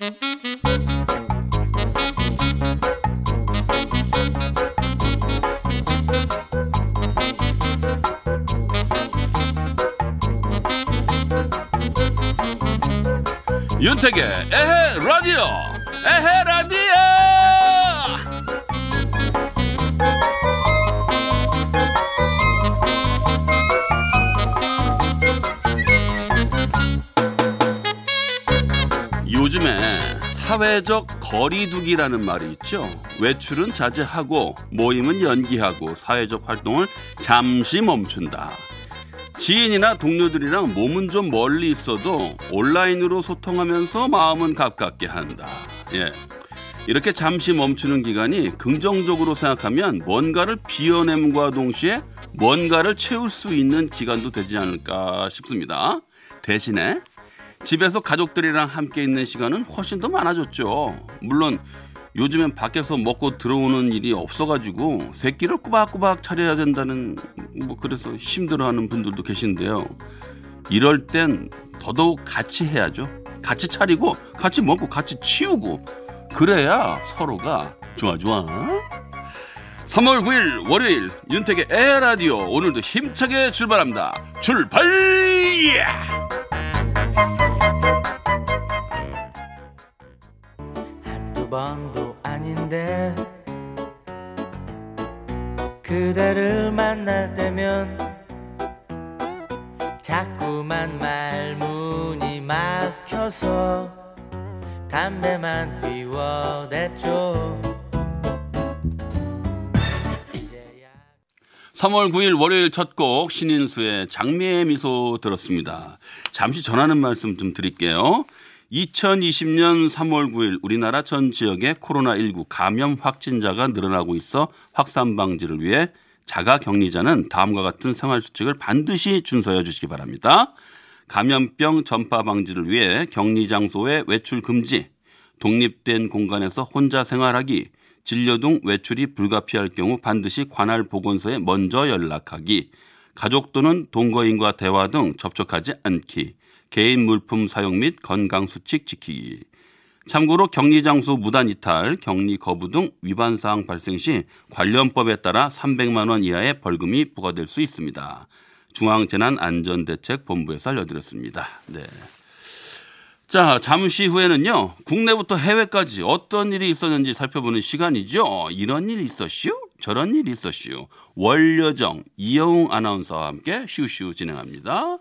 윤택의 에헤 라디오. 에헤 사회적 거리두기라는 말이 있죠. 외출은 자제하고 모임은 연기하고 사회적 활동을 잠시 멈춘다. 지인이나 동료들이랑 몸은 좀 멀리 있어도 온라인으로 소통하면서 마음은 가깝게 한다. 예. 이렇게 잠시 멈추는 기간이 긍정적으로 생각하면 뭔가를 비워냄과 동시에 뭔가를 채울 수 있는 기간도 되지 않을까 싶습니다. 대신에 집에서 가족들이랑 함께 있는 시간은 훨씬 더 많아졌죠. 물론 요즘엔 밖에서 먹고 들어오는 일이 없어가지고 새끼를 꼬박꼬박 차려야 된다는 뭐 그래서 힘들어하는 분들도 계신데요. 이럴 땐 더더욱 같이 해야죠. 같이 차리고 같이 먹고 같이 치우고 그래야 서로가 좋아 좋아. 3월 9일 월요일 윤택의 에라디오 오늘도 힘차게 출발합니다. 출발! 번도 아닌데 그대를 만날 때면 자꾸만 말문이 막혀서 담배만 피워댔죠 이제야 3월 9일 월요일 첫 곡 신인수의 장미의 미소 들었습니다. 잠시 전하는 말씀 좀 드릴게요. 2020년 3월 9일 우리나라 전 지역의 코로나19 감염 확진자가 늘어나고 있어 확산 방지를 위해 자가 격리자는 다음과 같은 생활 수칙을 반드시 준수해 주시기 바랍니다. 감염병 전파 방지를 위해 격리 장소의 외출 금지, 독립된 공간에서 혼자 생활하기, 진료 등 외출이 불가피할 경우 반드시 관할 보건소에 먼저 연락하기, 가족 또는 동거인과 대화 등 접촉하지 않기, 개인 물품 사용 및 건강 수칙 지키기. 참고로 격리 장소 무단 이탈, 격리 거부 등 위반 사항 발생 시 관련법에 따라 300만 원 이하의 벌금이 부과될 수 있습니다. 중앙재난안전대책본부에서 알려드렸습니다. 네. 자, 잠시 후에는요, 국내부터 해외까지 어떤 일이 있었는지 살펴보는 시간이죠. 이런 일이 있었슈? 저런 일이 있었슈? 월여정 이영웅 아나운서와 함께 슈슈 진행합니다.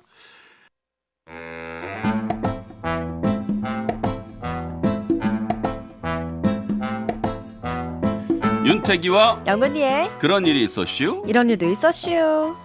윤태기와 영은이의 그런 일이 있었슈? 이런 일도 있었슈.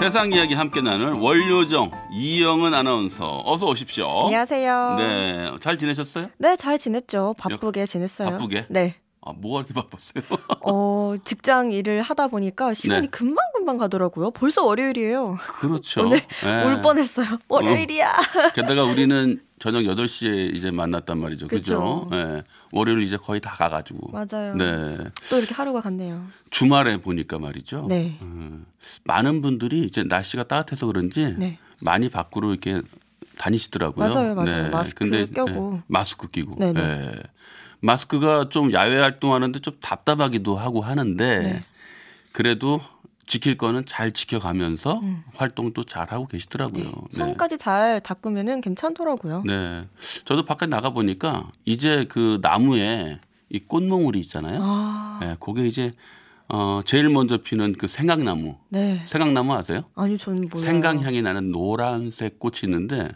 세상 이야기 함께 나눌 월요정 이영은 아나운서 어서 오십시오. 안녕하세요. 네, 잘 지내셨어요? 네, 잘 지냈죠. 바쁘게 지냈어요. 바쁘게? 네. 아, 뭐가 이렇게 바빴어요? 어, 직장 일을 하다 보니까 시간이 네. 금방금방 가더라고요. 벌써 월요일이에요. 그렇죠. 오늘 네. 울 뻔했어요. 월요일이야. 게다가 우리는 저녁 8시에 이제 만났단 말이죠. 그죠? 네. 월요일 이제 거의 다 가가지고. 맞아요. 네. 또 이렇게 하루가 갔네요. 주말에 보니까 말이죠. 네. 음, 많은 분들이 이제 날씨가 따뜻해서 그런지 네. 많이 밖으로 이렇게 다니시더라고요. 맞아요, 맞아요. 마스크 껴고. 네, 마스크 끼고. 네네. 네. 마스크가 좀 야외 활동하는데 좀 답답하기도 하고 하는데 네. 그래도 지킬 거는 잘 지켜가면서 활동도 잘 하고 계시더라고요. 음. 네. 손까지 잘 닦으면은 괜찮더라고요. 네. 저도 밖에 나가 보니까 이제 그 나무에 이 꽃몽울이 있잖아요. 아, 네, 그게 이제 어 제일 먼저 피는 그 생강나무. 네. 생강나무 아세요? 아니, 저는 몰라요. 생강 향이 나는 노란색 꽃이 있는데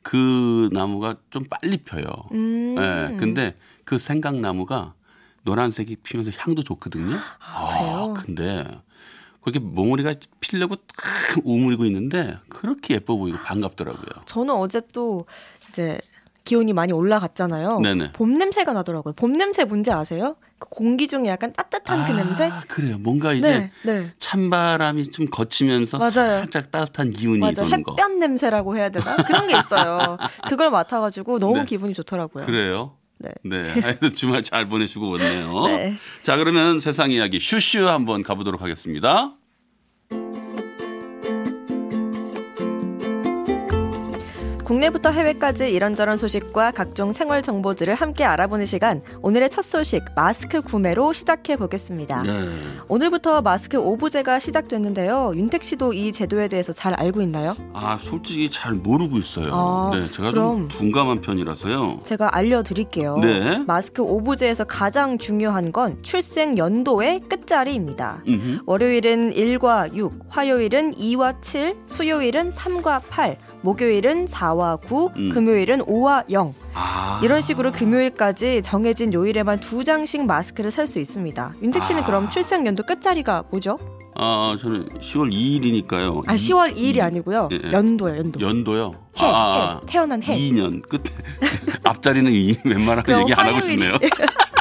그 나무가 좀 빨리 펴요. 음. 네, 근데 그 생강나무가 노란색이 피면서 향도 좋거든요. 아, 그래요? 근데 그렇게 몽우리가 피려고 탁 우물이고 있는데 그렇게 예뻐 보이고 반갑더라고요. 저는 어제 또 이제 기온이 많이 올라갔잖아요. 네네. 봄 냄새가 나더라고요. 봄 냄새 뭔지 아세요? 그 공기 중에 약간 따뜻한 그 냄새? 아, 그래요. 뭔가 이제 네, 네. 찬바람이 좀 거치면서 맞아요. 살짝 따뜻한 기운이 맞아 도는 거. 햇볕 냄새라고 해야 되나 그런 게 있어요. 그걸 맡아가지고 너무 네. 기분이 좋더라고요. 그래요. 네. 네. 하여튼 주말 잘 보내시고 오네요. 네. 자, 그러면 세상 이야기 슈슈 한번 가보도록 하겠습니다. 국내부터 해외까지 이런저런 소식과 각종 생활 정보들을 함께 알아보는 시간. 오늘의 첫 소식 마스크 구매로 시작해 보겠습니다. 네. 오늘부터 마스크 오부제가 시작됐는데요. 윤택 씨도 이 제도에 대해서 잘 알고 있나요? 아 솔직히 잘 모르고 있어요. 아, 네, 제가 그럼. 좀 둔감한 편이라서요. 제가 알려드릴게요. 네. 마스크 오부제에서 가장 중요한 건 출생 연도의 끝자리입니다. 음흠. 월요일은 1과 6, 화요일은 2와 7, 수요일은 3과 8, 목요일은 4와 9, 음. 금요일은 5와 0. 아. 이런 식으로 금요일까지 정해진 요일에만 두 장씩 마스크를 살 수 있습니다. 윤택 씨는 아. 그럼 출생 연도 끝자리가 뭐죠? 아 저는 10월 2일이니까요. 아, 10월 2일이 아니고요. 예, 예. 연도요, 연도. 연도요. 해, 아, 해, 태어난 해. 2년 끝에 앞자리는 2 웬만하면 얘기 안 하고 싶네요.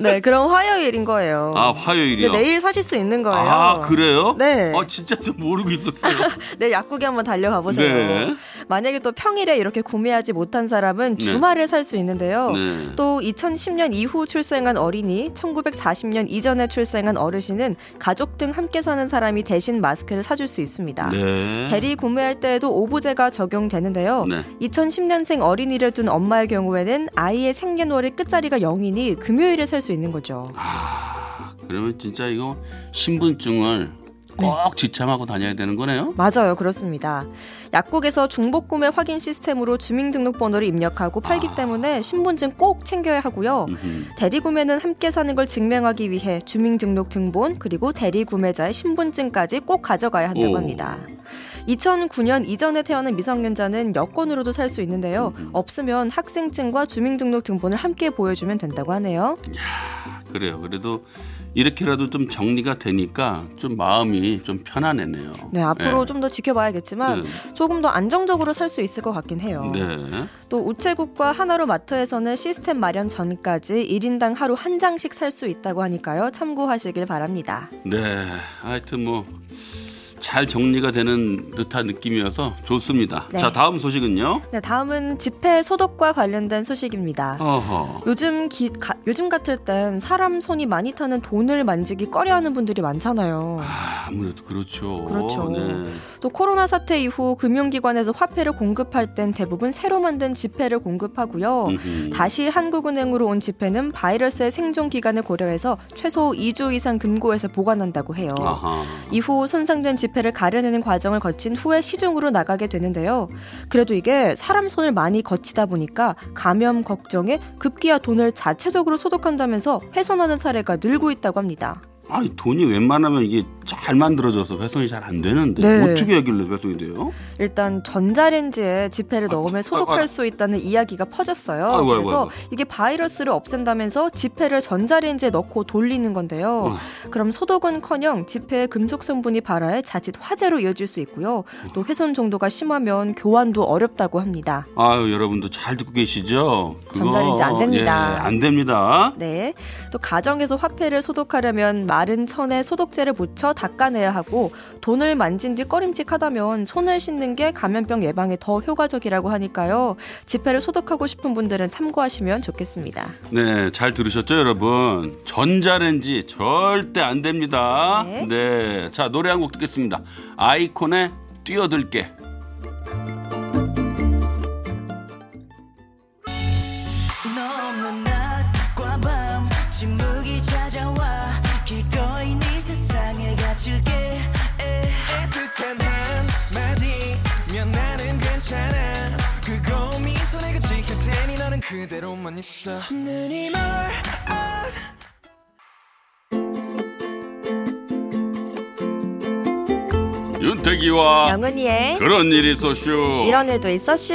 네, 그럼 화요일인 거예요. 아 화요일이요. 근데 내일 사실 수 있는 거예요. 아 그래요? 네. 아 진짜 저 모르고 있었어요. 내일 약국에 한번 달려가 보세요. 네. 만약에 또 평일에 이렇게 구매하지 못한 사람은 주말에 살수 있는데요. 네. 또 2010년 이후 출생한 어린이, 1940년 이전에 출생한 어르신은 가족 등 함께 사는 사람이 대신 마스크를 사줄 수 있습니다. 네. 대리 구매할 때에도 오부제가 적용되는데요. 네. 2010년생 어린이를 둔 엄마의 경우에는 아이의 생년월일 끝자리가 0이니 금요일에 살 수 있는 거죠. 아 그러면 진짜 이거 신분증을 네. 꼭 지참하고 다녀야 되는 거네요. 맞아요. 그렇습니다. 약국에서 중복 구매 확인 시스템으로 주민등록번호를 입력하고 팔기 아. 때문에 신분증 꼭 챙겨야 하고요. 음흠. 대리 구매는 함께 사는 걸 증명하기 위해 주민등록 등본 그리고 대리 구매자의 신분증까지 꼭 가져가야 한다고 오. 합니다. 2009년 이전에 태어난 미성년자는 여권으로도 살 수 있는데요. 음. 없으면 학생증과 주민등록 등본을 함께 보여주면 된다고 하네요. 그래요. 그래도 이렇게라도 좀 정리가 되니까 좀 마음이 좀 편안해네요. 네, 앞으로 네. 좀더 지켜봐야겠지만 조금 더 안정적으로 살 수 있을 것 같긴 해요. 네. 또 우체국과 하나로 마트에서는 시스템 마련 전까지 1인당 하루 한 장씩 살 수 있다고 하니까요. 참고하시길 바랍니다. 네. 하여튼 뭐 잘 정리가 되는 듯한 느낌이어서 좋습니다. 네. 자, 다음 소식은요. 네, 다음은 집회 소독과 관련된 소식입니다. 어허. 요즘 기, 가- 요즘 같을 땐 사람 손이 많이 타는 돈을 만지기 꺼려하는 분들이 많잖아요. 아, 아무래도 그렇죠. 그렇죠. 네. 또 코로나 사태 이후 금융기관에서 화폐를 공급할 땐 대부분 새로 만든 지폐를 공급하고요. 음흠. 다시 한국은행으로 온 지폐는 바이러스의 생존 기간을 고려해서 최소 2주 이상 금고에서 보관한다고 해요. 아하. 이후 손상된 지폐 를 가려내는 과정을 거친 후에 시중으로 나가게 되는데요. 그래도 이게 사람 손을 많이 거치다 보니까 감염 걱정에 급기야 돈을 자체적으로 소독한다면서 훼손하는 사례가 늘고 있다고 합니다. 아니 돈이 웬만하면 이게 잘 만들어져서 배송이 잘 안 되는데 네. 어떻게 하길래 배송이 돼요? 일단 전자레인지에 지폐를 넣으면 소독할 아이고. 수 있다는 이야기가 퍼졌어요. 아이고, 아이고, 그래서 아이고. 이게 바이러스를 없앤다면서 지폐를 전자레인지에 넣고 돌리는 건데요. 어. 그럼 소독은커녕 지폐의 금속 성분이 발화해 자칫 화재로 이어질 수 있고요. 또 훼손 정도가 심하면 교환도 어렵다고 합니다. 아유 여러분도 잘 듣고 계시죠? 전자레인지 안 됩니다. 예, 안 됩니다. 네. 또 가정에서 화폐를 소독하려면 마른 천에 소독제를 묻혀 닦아내야 하고 돈을 만진 뒤 꺼림칙하다면 손을 씻는 게 감염병 예방에 더 효과적이라고 하니까요. 지폐를 소독하고 싶은 분들은 참고하시면 좋겠습니다. 네, 잘 들으셨죠, 여러분? 전자레인지 절대 안 됩니다. 네. 네. 자, 노래 한 곡 듣겠습니다. 아이콘의 뛰어들게. 너는 그대로만 있어 눈이 멀 윤태기와 영은이의 그런 일이 있었슈. 이런 일도 있었슈.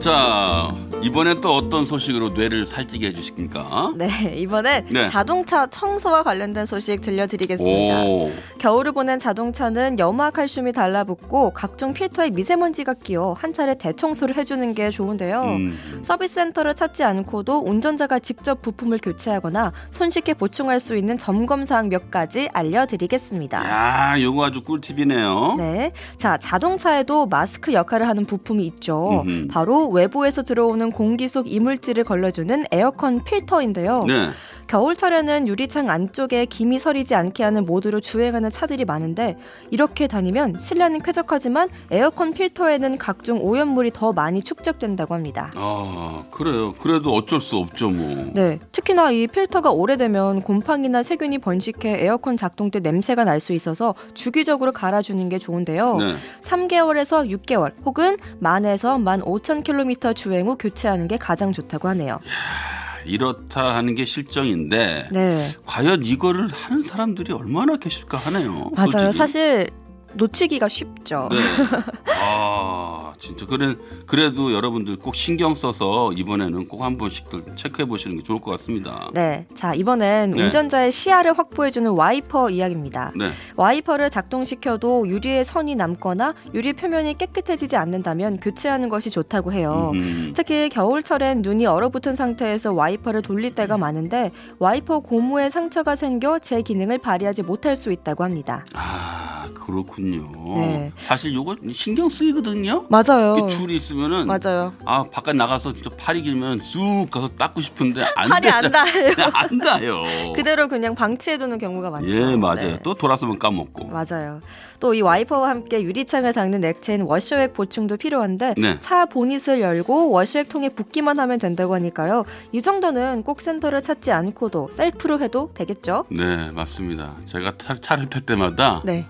자, 이번엔 또 어떤 소식으로 뇌를 살찌게 해주십니까? 네, 이번엔 네. 자동차 청소와 관련된 소식 들려드리겠습니다. 오, 겨울을 보낸 자동차는 염화 칼슘이 달라붙고 각종 필터에 미세먼지가 끼어 한 차례 대청소를 해주는 게 좋은데요. 음, 서비스 센터를 찾지 않고도 운전자가 직접 부품을 교체하거나 손쉽게 보충할 수 있는 점검 사항 몇 가지 알려드리겠습니다. 야, 요거 아주 꿀팁이네요. 네. 자, 자동차에도 마스크 역할을 하는 부품이 있죠. 음흠. 바로 외부에서 들어오는 공기 속 이물질을 걸러주는 에어컨 필터인데요. 네. 겨울철에는 유리창 안쪽에 김이 서리지 않게 하는 모드로 주행하는 차들이 많은데 이렇게 다니면 실내는 쾌적하지만 에어컨 필터에는 각종 오염물이 더 많이 축적된다고 합니다. 아, 그래요. 그래도 어쩔 수 없죠, 뭐. 네, 특히나 이 필터가 오래되면 곰팡이나 세균이 번식해 에어컨 작동 때 냄새가 날 수 있어서 주기적으로 갈아주는 게 좋은데요. 네. 3개월에서 6개월 혹은 만에서 만 5천 킬로미터 주행 후 교체 하는 게 가장 좋다고 하네요. 이렇다 하는 게 실정인데 네, 과연 이거를 하는 사람들이 얼마나 계실까 하네요. 맞아요. 솔직히. 사실 놓치기가 쉽죠. 네. 아, 진짜 그래 그래도 여러분들 꼭 신경 써서 이번에는 꼭 한 번씩들 체크해 보시는 게 좋을 것 같습니다. 네, 자 이번엔 네. 운전자의 시야를 확보해주는 와이퍼 이야기입니다. 네. 와이퍼를 작동시켜도 유리에 선이 남거나 유리 표면이 깨끗해지지 않는다면 교체하는 것이 좋다고 해요. 음, 특히 겨울철엔 눈이 얼어붙은 상태에서 와이퍼를 돌릴 때가 많은데 와이퍼 고무에 상처가 생겨 제 기능을 발휘하지 못할 수 있다고 합니다. 아, 그렇군요. 네. 사실 요거 신경 쓰이거든요. 맞아요. 그 줄이 있으면은 맞아요. 아 바깥 나가서 진짜 팔이 길면 쑥 가서 닦고 싶은데 안 팔이 돼. 안 닿아요. 안 닿아요. 그대로 그냥 방치해두는 경우가 많죠. 예 맞아요. 네. 또 돌아서면 까먹고. 맞아요. 또 이 와이퍼와 함께 유리창을 닦는 액체인 워셔액 보충도 필요한데 네. 차 보닛을 열고 워셔액 통에 붓기만 하면 된다고 하니까요. 이 정도는 꼭 센터를 찾지 않고도 셀프로 해도 되겠죠? 네 맞습니다. 제가 차, 차를 탈 때마다 네.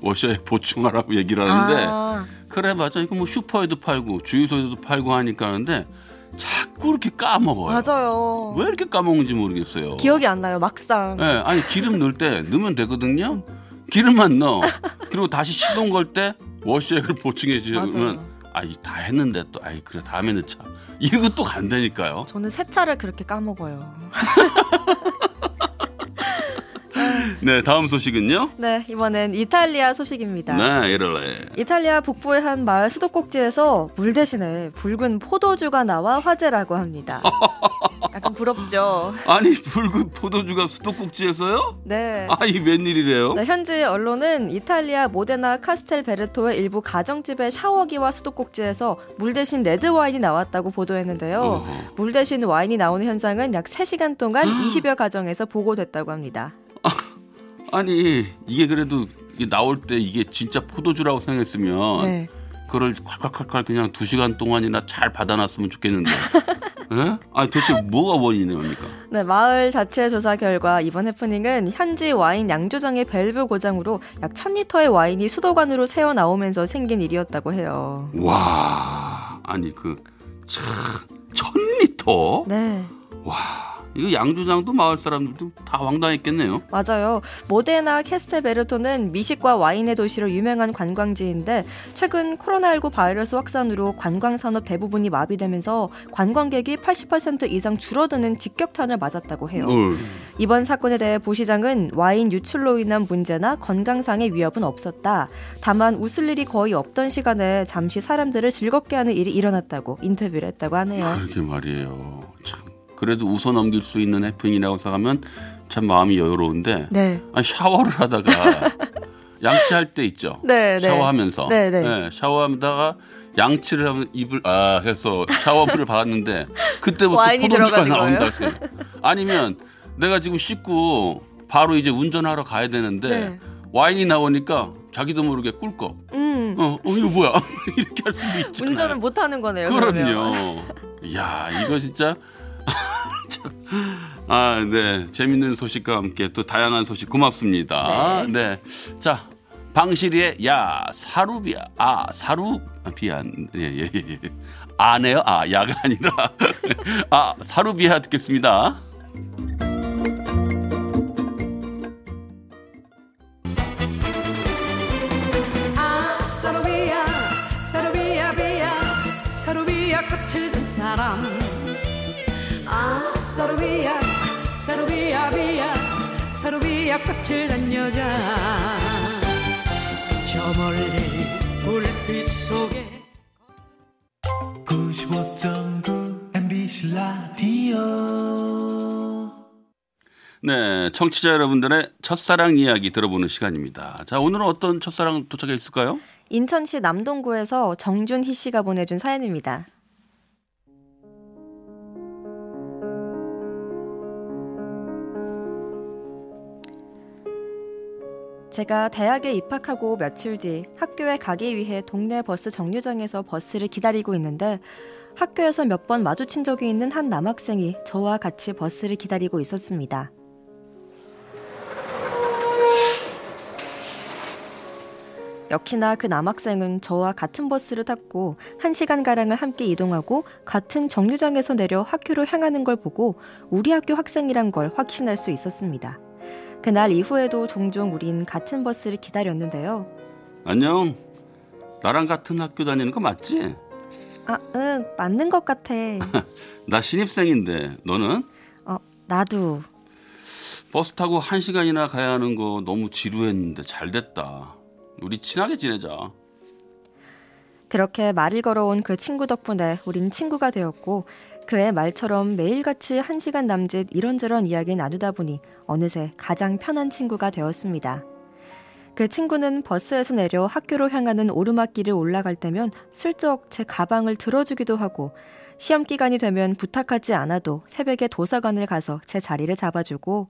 워셔액 보충하라고 얘기를 하는데 아, 그래 맞아 이거 뭐 슈퍼에도 팔고 주유소에도 팔고 하니까 하는데 자꾸 이렇게 까먹어요. 맞아요. 왜 이렇게 까먹는지 모르겠어요. 기억이 안 나요. 막상. 예, 아니 기름 넣을 때 넣으면 되거든요. 기름만 넣어. 그리고 다시 시동 걸 때 워시액을 보충해 주면. 아이 다 했는데 또 아이 그래 다음에 넣자. 이것도 간다니까요. 저는 세차를 그렇게 까먹어요. 네, 다음 소식은요. 네, 이번엔 이탈리아 소식입니다. 네, 이럴래. 이탈리아 북부의 한 마을 수도꼭지에서 물 대신에 붉은 포도주가 나와 화제라고 합니다. 약간 부럽죠? 아니 붉은 포도주가 수도꼭지에서요? 네. 아이 웬일이래요? 네, 현지 언론은 이탈리아 모데나 카스텔베르토의 일부 가정집의 샤워기와 수도꼭지에서 물 대신 레드 와인이 나왔다고 보도했는데요. 어허. 물 대신 와인이 나오는 현상은 약 3시간 동안 20여 가정에서 보고됐다고 합니다. 아니 이게 그래도 이게 나올 때 이게 진짜 포도주라고 생각했으면 네. 그거를 콸콸콸콸 그냥 두 시간 동안이나 잘 받아놨으면 좋겠는데. 예? 아니 도대체 뭐가 원인입니까? 네, 마을 자체 조사 결과 이번 해프닝은 현지 와인 양조장의 밸브 고장으로 약 1000리터의 와인이 수도관으로 새어 나오면서 생긴 일이었다고 해요. 와 아니 그참 천리터 네. 와 이거 양조장도 마을 사람들도 다 황당했겠네요. 맞아요. 모데나 캐스테베르토는 미식과 와인의 도시로 유명한 관광지인데 최근 코로나19 바이러스 확산으로 관광 산업 대부분이 마비되면서 관광객이 80% 이상 줄어드는 직격탄을 맞았다고 해요. 어, 이번 사건에 대해 부시장은 와인 유출로 인한 문제나 건강상의 위협은 없었다. 다만 웃을 일이 거의 없던 시간에 잠시 사람들을 즐겁게 하는 일이 일어났다고 인터뷰를 했다고 하네요. 그러게 말이에요. 참 그래도 웃어 넘길 수 있는 해프닝이라고 생각하면 참 마음이 여유로운데 네. 아니, 샤워를 하다가 양치할 때 있죠. 네, 네. 샤워하면서 네, 네. 예, 샤워하다가 양치를 하면 입을 아 해서 샤워물을 받았는데 그때부터 포도주가? 나온다. 아니면 내가 지금 씻고 바로 이제 운전하러 가야 되는데 네. 와인이 나오니까 자기도 모르게 꿀꺽. 음. 어, 어 이거 뭐야? 이렇게 할 수도 있잖아요. 운전을 못 하는 거네요. 그럼요. 야 이거 진짜 참. 아, 네. 재밌는 소식과 함께 또 다양한 소식 고맙습니다. 네. 자, 방실이의 야, 사루비야. 아, 사루 비안. 예, 예, 예. 예. 아네요. 아, 야가 아니라. 아, 사루비야 듣겠습니다. 사루비야 꽃을 든 여자 저 멀리 불빛 속에 95.9 MBC 라디오 네. 청취자 여러분들의 첫사랑 이야기 들어보는 시간입니다. 자, 오늘은 어떤 첫사랑 도착해 있을까요? 인천시 남동구에서 정준희 씨가 보내준 사연입니다. 제가 대학에 입학하고 며칠 뒤 학교에 가기 위해 동네 버스 정류장에서 버스를 기다리고 있는데 학교에서 몇 번 마주친 적이 있는 한 남학생이 저와 같이 버스를 기다리고 있었습니다. 역시나 그 남학생은 저와 같은 버스를 탔고 한 시간가량을 함께 이동하고 같은 정류장에서 내려 학교로 향하는 걸 보고 우리 학교 학생이란 걸 확신할 수 있었습니다. 그날 이후에도 종종 우린 같은 버스를 기다렸는데요. 안녕. 나랑 같은 학교 다니는 거 맞지? 아, 응, 맞는 것 같아. 나 신입생인데 너는? 어, 나도. 버스 타고 한 시간이나 가야 하는 거 너무 지루했는데 잘 됐다. 우리 친하게 지내자. 그렇게 말을 걸어온 그 친구 덕분에 우린 친구가 되었고 그의 말처럼 매일같이 한 시간 남짓 이런저런 이야기 나누다 보니 어느새 가장 편한 친구가 되었습니다. 그 친구는 버스에서 내려 학교로 향하는 오르막길을 올라갈 때면 슬쩍 제 가방을 들어주기도 하고 시험 기간이 되면 부탁하지 않아도 새벽에 도서관을 가서 제 자리를 잡아주고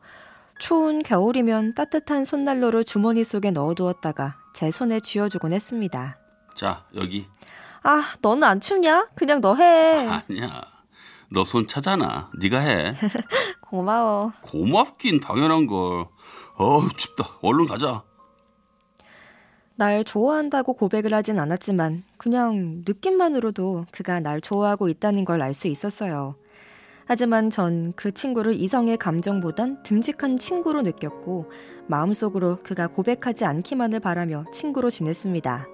추운 겨울이면 따뜻한 손난로를 주머니 속에 넣어두었다가 제 손에 쥐어주곤 했습니다. 자, 여기. 아, 너는 안 춥냐? 그냥 너 해. 아니야. 너 손 차잖아. 네가 해. 고마워. 고맙긴 당연한 걸. 어우, 춥다. 얼른 가자. 날 좋아한다고 고백을 하진 않았지만 그냥 느낌만으로도 그가 날 좋아하고 있다는 걸 알 수 있었어요. 하지만 전 그 친구를 이성의 감정보단 듬직한 친구로 느꼈고 마음속으로 그가 고백하지 않기만을 바라며 친구로 지냈습니다.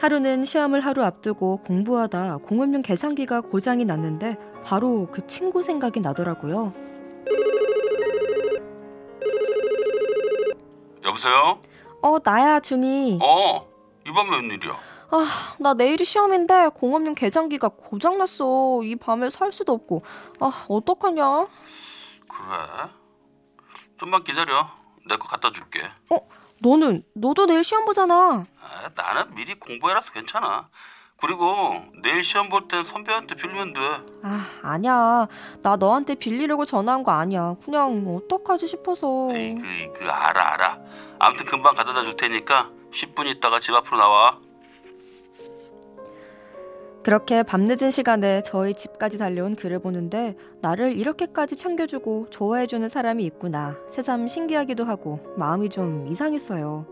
하루는 시험을 하루 앞두고 공부하다 공업용 계산기가 고장이 났는데 바로 그 친구 생각이 나더라고요. 여보세요? 어, 나야, 준이. 어, 이번 웬일이야? 아, 나 내일이 시험인데 공업용 계산기가 고장났어. 이 밤에 살 수도 없고. 아, 어떡하냐? 그래? 좀만 기다려. 내 거 갖다 줄게. 어, 너는, 너도 내일 시험 보잖아. 아, 나는 미리 공부해라서 괜찮아. 그리고 내일 시험 볼 땐 선배한테 빌리면 돼. 아, 아니야. 나 너한테 빌리려고 전화한 거 아니야. 그냥 어떡하지 싶어서. 에이그, 그 알아, 알아. 아무튼 금방 갖다 줄 테니까 10분 있다가 집 앞으로 나와. 그렇게 밤늦은 시간에 저희 집까지 달려온 그를 보는데 나를 이렇게까지 챙겨주고 좋아해주는 사람이 있구나. 새삼 신기하기도 하고 마음이 좀 이상했어요.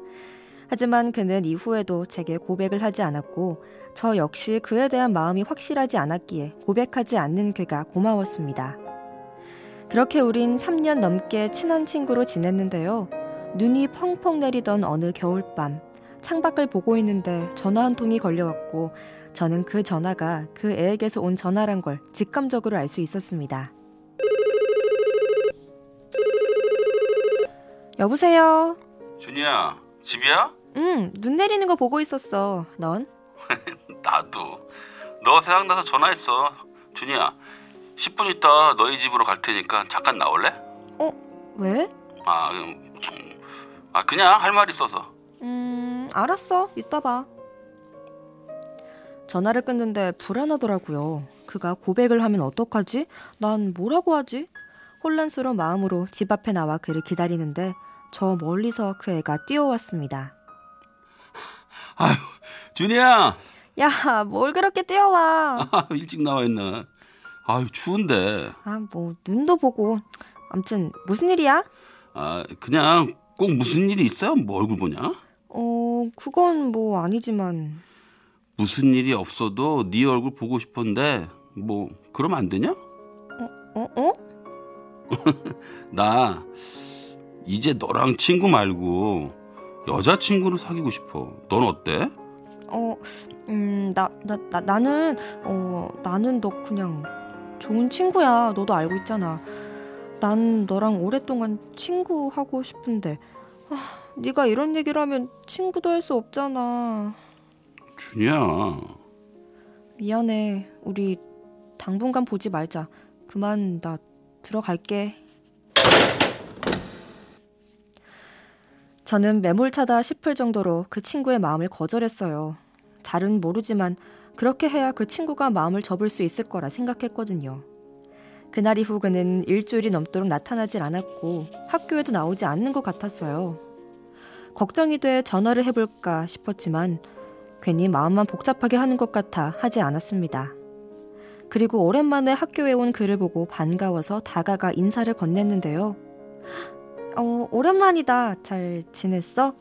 하지만 그는 이후에도 제게 고백을 하지 않았고 저 역시 그에 대한 마음이 확실하지 않았기에 고백하지 않는 그가 고마웠습니다. 그렇게 우린 3년 넘게 친한 친구로 지냈는데요. 눈이 펑펑 내리던 어느 겨울밤 창밖을 보고 있는데 전화 한 통이 걸려왔고 저는 그 전화가 그 애에게서 온 전화란 걸 직감적으로 알 수 있었습니다. 여보세요? 준이야, 집이야? 응, 눈 내리는 거 보고 있었어. 넌? 나도. 너 생각나서 전화했어. 준이야, 10분 있다 너희 집으로 갈 테니까 잠깐 나올래? 왜? 아, 음, 아 그냥 할 말 있어서. 음, 알았어. 이따 봐. 전화를 끊는데 불안하더라고요. 그가 고백을 하면 어떡하지? 난 뭐라고 하지? 혼란스러운 마음으로 집 앞에 나와 그를 기다리는데 저 멀리서 그 애가 뛰어왔습니다. 아유, 준이야, 야, 뭘 그렇게 뛰어와? 아, 일찍 나와 있네. 아유, 추운데. 아, 뭐 눈도 보고. 암튼 무슨 일이야? 아, 그냥 꼭 무슨 일이 있어요? 뭐 얼굴 보냐? 어, 그건 뭐 아니지만 무슨 일이 없어도 네 얼굴 보고 싶은데 뭐 그러면 안 되냐? 어, 어? 나 이제 너랑 친구 말고 여자친구를 사귀고 싶어. 넌 어때? 어, 음, 나, 나, 나, 나는, 어, 나는 너 그냥 좋은 친구야. 너도 알고 있잖아. 난 너랑 오랫동안 친구 하고 싶은데, 아, 네가 이런 얘기를 하면 친구도 할 수 없잖아. 준이야. 미안해. 우리 당분간 보지 말자. 그만, 나 들어갈게. 저는 매몰차다 싶을 정도로 그 친구의 마음을 거절했어요. 잘은 모르지만 그렇게 해야 그 친구가 마음을 접을 수 있을 거라 생각했거든요. 그날 이후 그는 일주일이 넘도록 나타나질 않았고 학교에도 나오지 않는 것 같았어요. 걱정이 돼 전화를 해볼까 싶었지만 괜히 마음만 복잡하게 하는 것 같아 하지 않았습니다. 그리고 오랜만에 학교에 온 그를 보고 반가워서 다가가 인사를 건넸는데요. 어, 오랜만이다. 잘 지냈어?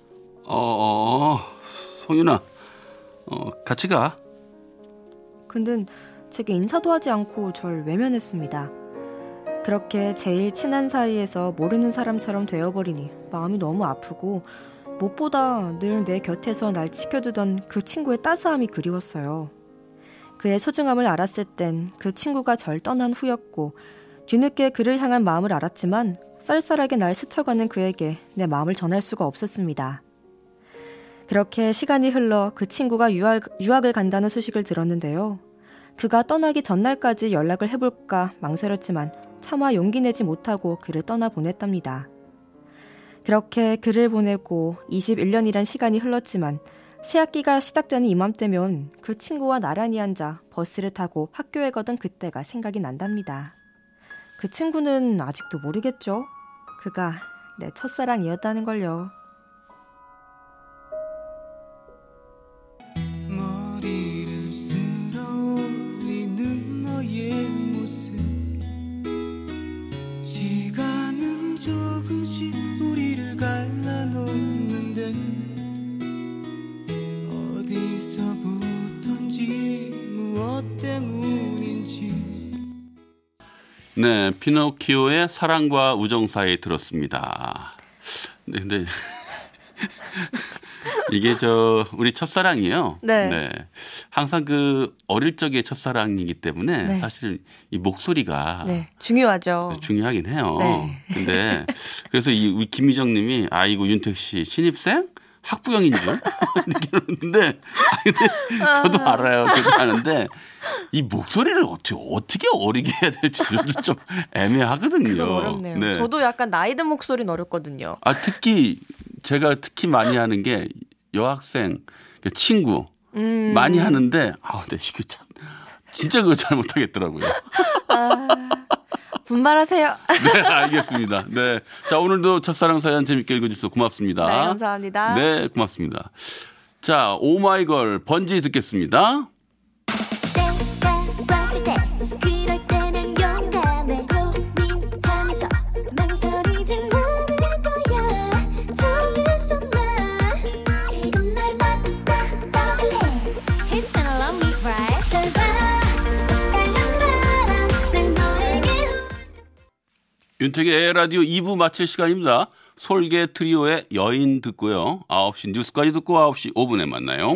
어, 어, 송윤아, 어, 같이 가. 근데 제게 인사도 하지 않고 절 외면했습니다. 그렇게 제일 친한 사이에서 모르는 사람처럼 되어버리니 마음이 너무 아프고 무엇보다 늘 내 곁에서 날 지켜두던 그 친구의 따스함이 그리웠어요. 그의 소중함을 알았을 땐 그 친구가 절 떠난 후였고 뒤늦게 그를 향한 마음을 알았지만 쌀쌀하게 날 스쳐가는 그에게 내 마음을 전할 수가 없었습니다. 그렇게 시간이 흘러 그 친구가 유학, 유학을 간다는 소식을 들었는데요. 그가 떠나기 전날까지 연락을 해볼까 망설였지만 차마 용기 내지 못하고 그를 떠나 보냈답니다. 그렇게 그를 보내고 21년이란 시간이 흘렀지만 새 학기가 시작되는 이맘때면 그 친구와 나란히 앉아 버스를 타고 학교에 가던 그때가 생각이 난답니다. 그 친구는 아직도 모르겠죠? 그가 내 첫사랑이었다는 걸요. 네, 피노키오의 사랑과 우정 사이 들었습니다. 네, 근데 이게 저 우리 첫사랑이에요. 네. 항상 그 어릴 적의 첫사랑이기 때문에 네. 사실 이 목소리가 네, 중요하죠. 중요하긴 해요. 네. 근데 그래서 이 우리 김미정 님이 아이고 윤택 씨 신입생? 학부형인 줄? 이렇게 그러는데 아 근데 저도 알아요. 저도 아는데 이 목소리를 어떻게 어떻게 어리게 해야 될지 저도 좀 애매하거든요. 어렵네요. 네. 저도 약간 나이 든 목소리는 어렵거든요. 아 특히 제가 특히 많이 하는 게 여학생 그 친구 음. 많이 하는데 아, 네, 이거 참 진짜 그거 잘 못하겠더라고요. 분발하세요. 네, 알겠습니다. 네. 자, 오늘도 첫사랑 사연 재밌게 읽어주셔서 고맙습니다. 네, 감사합니다. 네, 고맙습니다. 자, 오마이걸 번지 듣겠습니다. 윤택의 에라디오 2부 마칠 시간입니다. 솔개 트리오의 여인 듣고요. 9시 뉴스까지 듣고 9시 5분에 만나요.